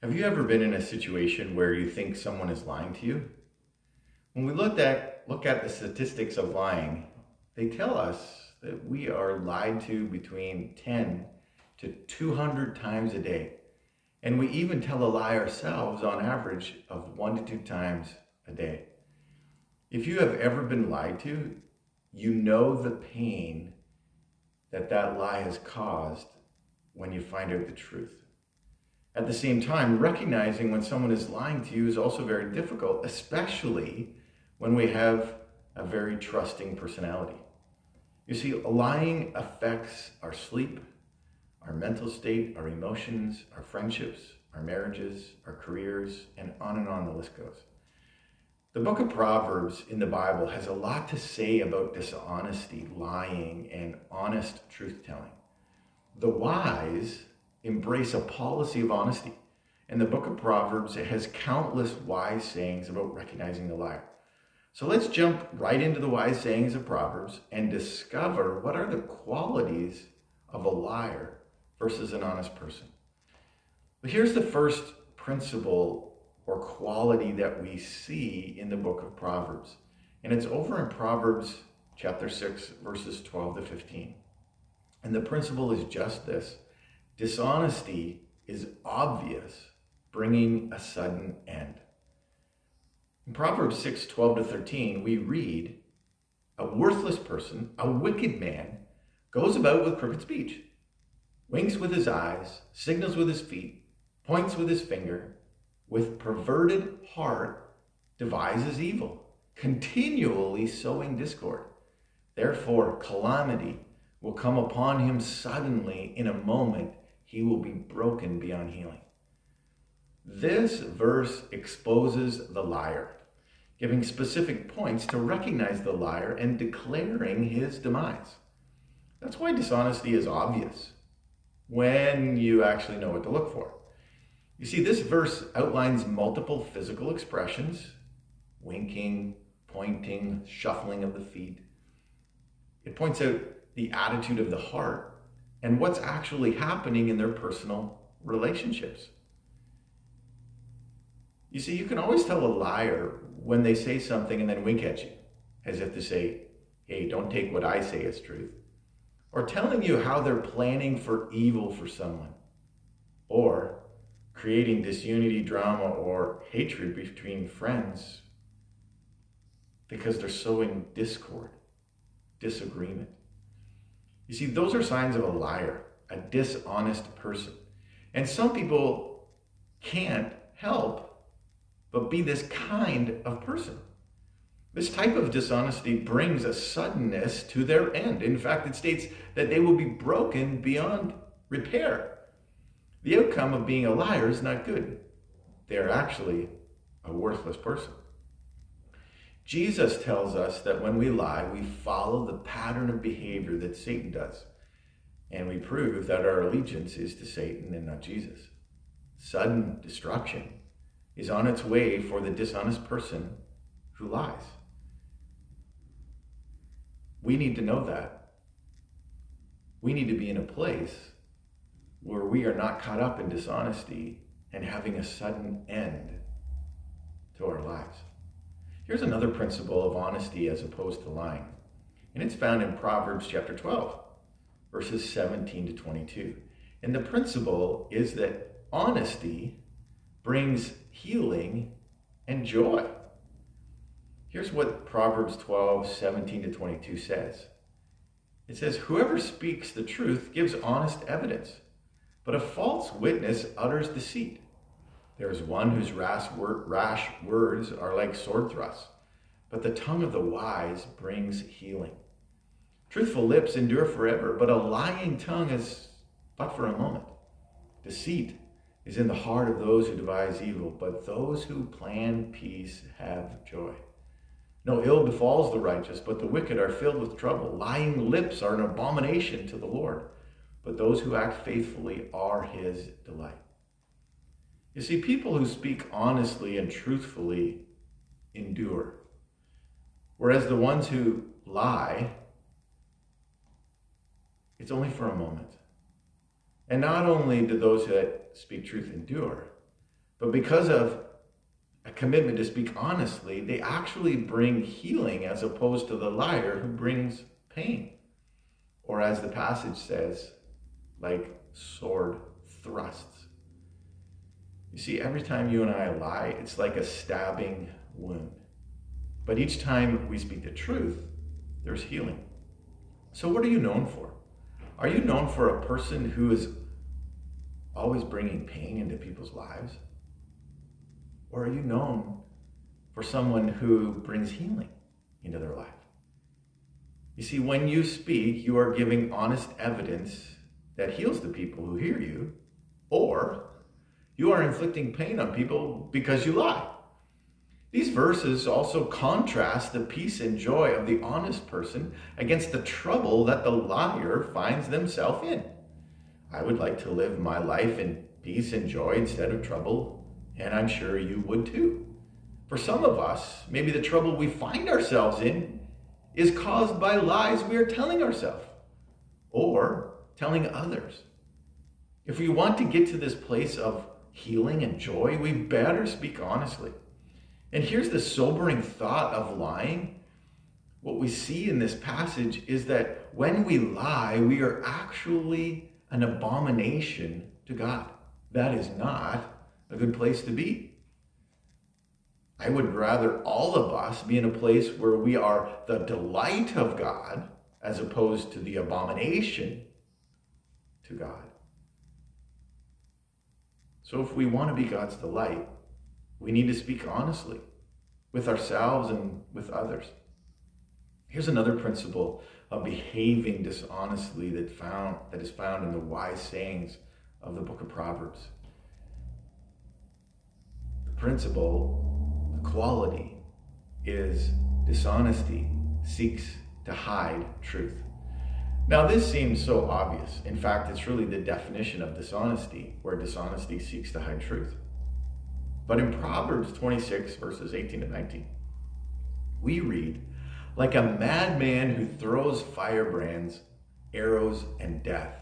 Have you ever been in a situation where you think someone is lying to you? When we look at look at the statistics of lying, they tell us that we are lied to between 10 to 200 times a day. And we even tell a lie ourselves on average of 1 to 2 times a day. If you have ever been lied to, you know the pain that that lie has caused when you find out the truth. At the same time, recognizing when someone is lying to you is also very difficult, especially when we have a very trusting personality. You see, lying affects our sleep, our mental state, our emotions, our friendships, our marriages, our careers, and on and on the list goes. The book of Proverbs in the Bible has a lot to say about dishonesty, lying, and honest truth telling. The wise embrace a policy of honesty. In the book of Proverbs, has countless wise sayings about recognizing the liar. So let's jump right into the wise sayings of Proverbs and discover what are the qualities of a liar versus an honest person. But here's the first principle or quality that we see in the book of Proverbs. And it's over in Proverbs chapter 6, verses 12 to 15. And the principle is just this dishonesty is obvious, bringing a sudden end. In Proverbs 6 12 to 13, we read, A worthless person, a wicked man, goes about with crooked speech, winks with his eyes, signals with his feet, points with his finger, with perverted heart devises evil, continually sowing discord. Therefore, calamity will come upon him suddenly in a moment. He will be broken beyond healing. This verse exposes the liar, giving specific points to recognize the liar and declaring his demise. That's why dishonesty is obvious when you actually know what to look for. You see, this verse outlines multiple physical expressions winking, pointing, shuffling of the feet. It points out the attitude of the heart and what's actually happening in their personal relationships. You see, you can always tell a liar when they say something and then wink at you, as if to say, hey, don't take what I say as truth. Or telling you how they're planning for evil for someone. Or creating disunity, drama, or hatred between friends because they're sowing discord, disagreement. You see, those are signs of a liar, a dishonest person. And some people can't help but be this kind of person. This type of dishonesty brings a suddenness to their end. In fact, it states that they will be broken beyond repair. The outcome of being a liar is not good. They are actually a worthless person. Jesus tells us that when we lie, we follow the pattern of behavior that Satan does. And we prove that our allegiance is to Satan and not Jesus. Sudden destruction is on its way for the dishonest person who lies. We need to know that. We need to be in a place where we are not caught up in dishonesty and having a sudden end to our lives. Here's another principle of honesty as opposed to lying, and it's found in Proverbs chapter 12, verses 17 to 22. And the principle is that honesty brings healing and joy. Here's what Proverbs 12, 17 to 22 says. It says, Whoever speaks the truth gives honest evidence, but a false witness utters deceit. There is one whose rash, words are like sword thrusts, but the tongue of the wise brings healing. Truthful lips endure forever, but a lying tongue is but for a moment. Deceit is in the heart of those who devise evil, but those who plan peace have joy. No ill befalls the righteous, but the wicked are filled with trouble. Lying lips are an abomination to the Lord, but those who act faithfully are his delight. You see, people who speak honestly and truthfully endure, whereas the ones who lie, it's only for a moment. And not only do those that speak truth endure, But because of a commitment to speak honestly, they actually bring healing as opposed to the liar who brings pain. Or as the passage says, like sword thrusts. You see, every time you and I lie, it's like a stabbing wound. But each time we speak the truth, there's healing. So, what are you known for? Are you known for a person who is always bringing pain into people's lives? Or are you known for someone who brings healing into their life? You see, when you speak, you are giving honest evidence that heals the people who hear you, or you are inflicting pain on people because you lie. These verses also contrast the peace and joy of the honest person against the trouble that the liar finds themselves in. I would like to live my life in peace and joy instead of trouble, and I'm sure you would too. For some of us, maybe the trouble we find ourselves in is caused by lies we are telling ourselves or telling others. If we want to get to this place of healing and joy, we better speak honestly. And here's the sobering thought of lying. What we see in this passage is that when we lie, we are actually an abomination to God. That is not a good place to be. I would rather all of us be in a place where we are the delight of God as opposed to the abomination to God. So if we want to be God's delight, we need to speak honestly with ourselves and with others. Here's another principle of behaving dishonestly that found that is found in the wise sayings of the book of Proverbs. The principle, the quality is dishonesty seeks to hide truth. Now, this seems so obvious. In fact, it's really the definition of dishonesty, where dishonesty seeks to hide truth. But in Proverbs 26, verses 18 to 19, we read, like a madman who throws firebrands, arrows, and death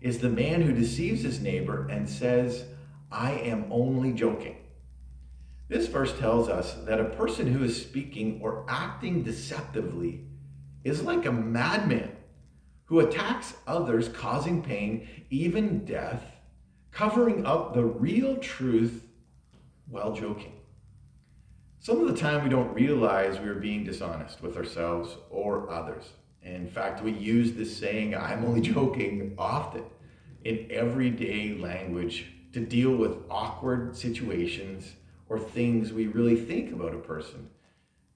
is the man who deceives his neighbor and says, I am only joking. This verse tells us that a person who is speaking or acting deceptively is like a madman who attacks others, causing pain, even death, covering up the real truth while joking. Some of the time we don't realize we are being dishonest with ourselves or others. In fact, we use this saying, I'm only joking, often in everyday language to deal with awkward situations or things we really think about a person,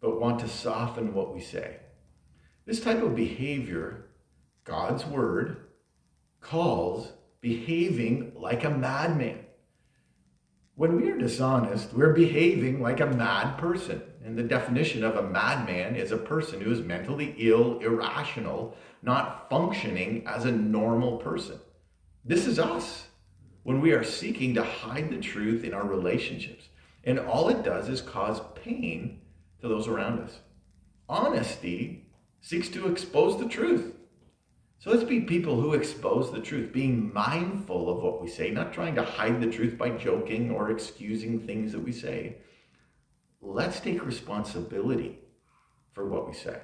but want to soften what we say. This type of behavior, God's word, calls behaving like a madman. When we are dishonest, we're behaving like a mad person. And the definition of a madman is a person who is mentally ill, irrational, not functioning as a normal person. This is us when we are seeking to hide the truth in our relationships. And all it does is cause pain to those around us. Honesty seeks to expose the truth. So let's be people who expose the truth, being mindful of what we say, not trying to hide the truth by joking or excusing things that we say. Let's take responsibility for what we say,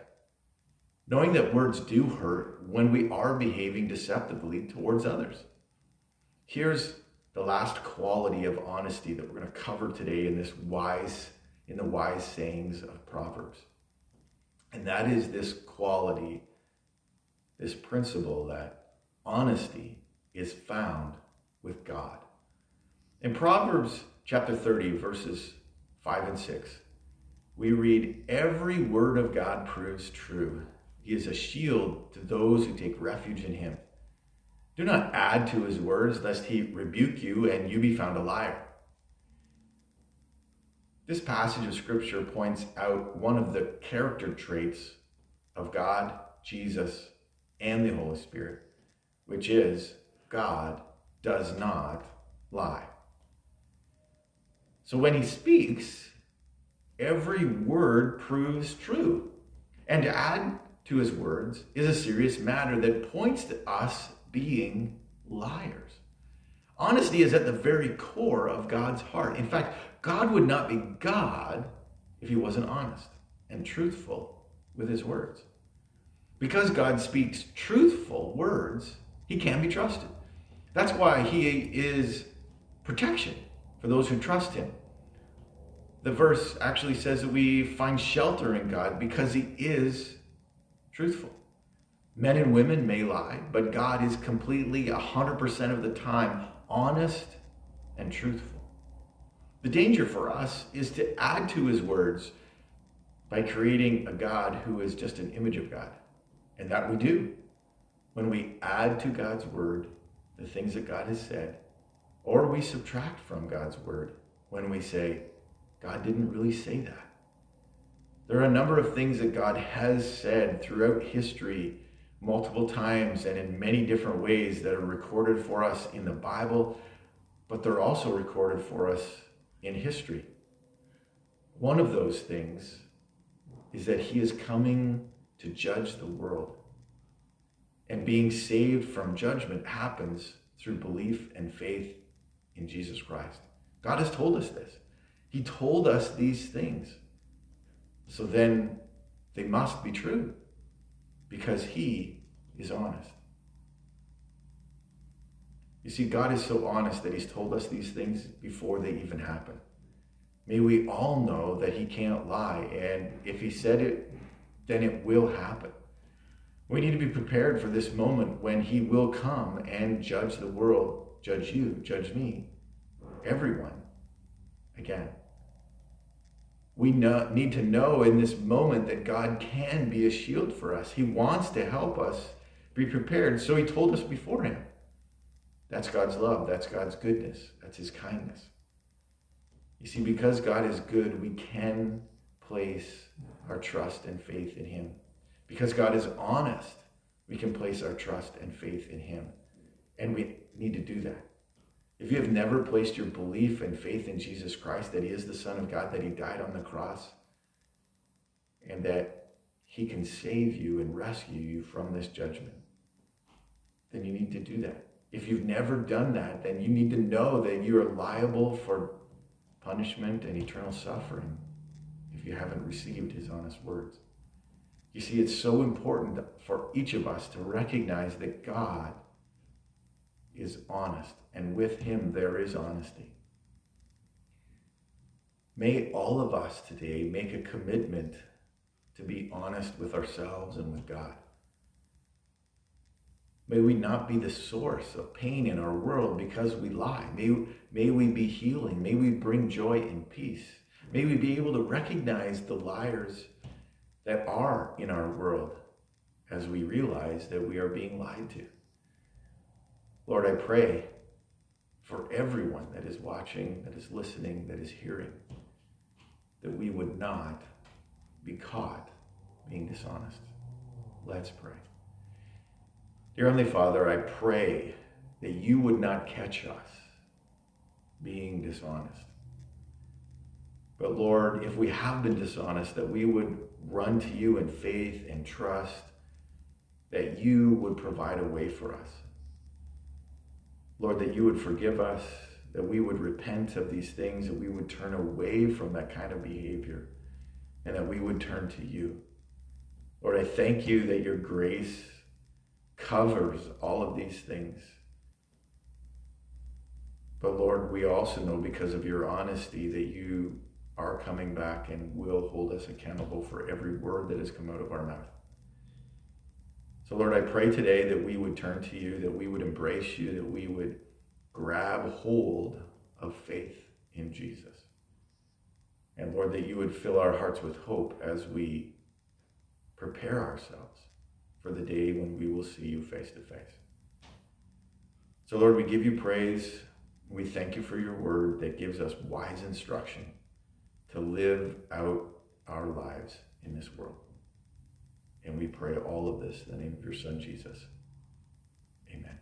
knowing that words do hurt when we are behaving deceptively towards others. Here's the last quality of honesty that we're going to cover today in this wise in the wise sayings of Proverbs. And that is this quality this principle that honesty is found with God. In Proverbs chapter 30, verses 5 and 6, we read, Every word of God proves true. He is a shield to those who take refuge in him. Do not add to his words, lest he rebuke you and you be found a liar. This passage of scripture points out one of the character traits of God, Jesus, and the Holy Spirit, which is God does not lie. So when he speaks, every word proves true. And to add to his words is a serious matter that points to us being liars. Honesty is at the very core of God's heart. In fact, God would not be God if he wasn't honest and truthful with his words. Because God speaks truthful words, he can be trusted. That's why he is protection for those who trust him. The verse actually says that we find shelter in God because he is truthful. Men and women may lie, but God is completely 100% of the time honest and truthful. The danger for us is to add to his words by creating a God who is just an image of God. And that we do. When we add to God's word the things that God has said, or we subtract from God's word when we say, God didn't really say that. There are a number of things that God has said throughout history multiple times and in many different ways that are recorded for us in the Bible, but they're also recorded for us in history. One of those things is that he is coming to judge the world. And being saved from judgment happens through belief and faith in Jesus Christ. God has told us this. He told us these things. So then they must be true because he is honest. You see, God is so honest that he's told us these things before they even happen. May we all know that he can't lie. And if he said it, then it will happen. We need to be prepared for this moment when he will come and judge the world, judge you, judge me, everyone again. We know, need to know in this moment that God can be a shield for us. He wants to help us be prepared. So he told us beforehand. That's God's love. That's God's goodness. That's his kindness. You see, because God is good, we can place our trust and faith in him. Because God is honest, we can place our trust and faith in him. And we need to do that. If you have never placed your belief and faith in Jesus Christ, that he is the Son of God, that he died on the cross, and that he can save you and rescue you from this judgment, then you need to do that. If you've never done that, then you need to know that you are liable for punishment and eternal suffering if you haven't received his honest words. You see, it's so important for each of us to recognize that God is honest, and with him there is honesty. May all of us today make a commitment to be honest with ourselves and with God. May we not be the source of pain in our world because we lie. May, may we be healing. May we bring joy and peace. May we be able to recognize the liars that are in our world as we realize that we are being lied to. Lord, I pray for everyone that is watching, that is listening, that is hearing, that we would not be caught being dishonest. Let's pray. Dear Heavenly Father, I pray that you would not catch us being dishonest. But Lord, if we have been dishonest, that we would run to you in faith and trust that you would provide a way for us. Lord, that you would forgive us, that we would repent of these things, that we would turn away from that kind of behavior, and that we would turn to you. Lord, I thank you that your grace covers all of these things. But Lord, we also know because of your honesty that you are coming back and will hold us accountable for every word that has come out of our mouth. So, Lord, I pray today that we would turn to you, that we would embrace you, that we would grab hold of faith in Jesus. And Lord, that you would fill our hearts with hope as we prepare ourselves for the day when we will see you face to face. So, Lord, we give you praise. We thank you for your word that gives us wise instruction to live out our lives in this world. And we pray all of this in the name of your Son, Jesus. Amen.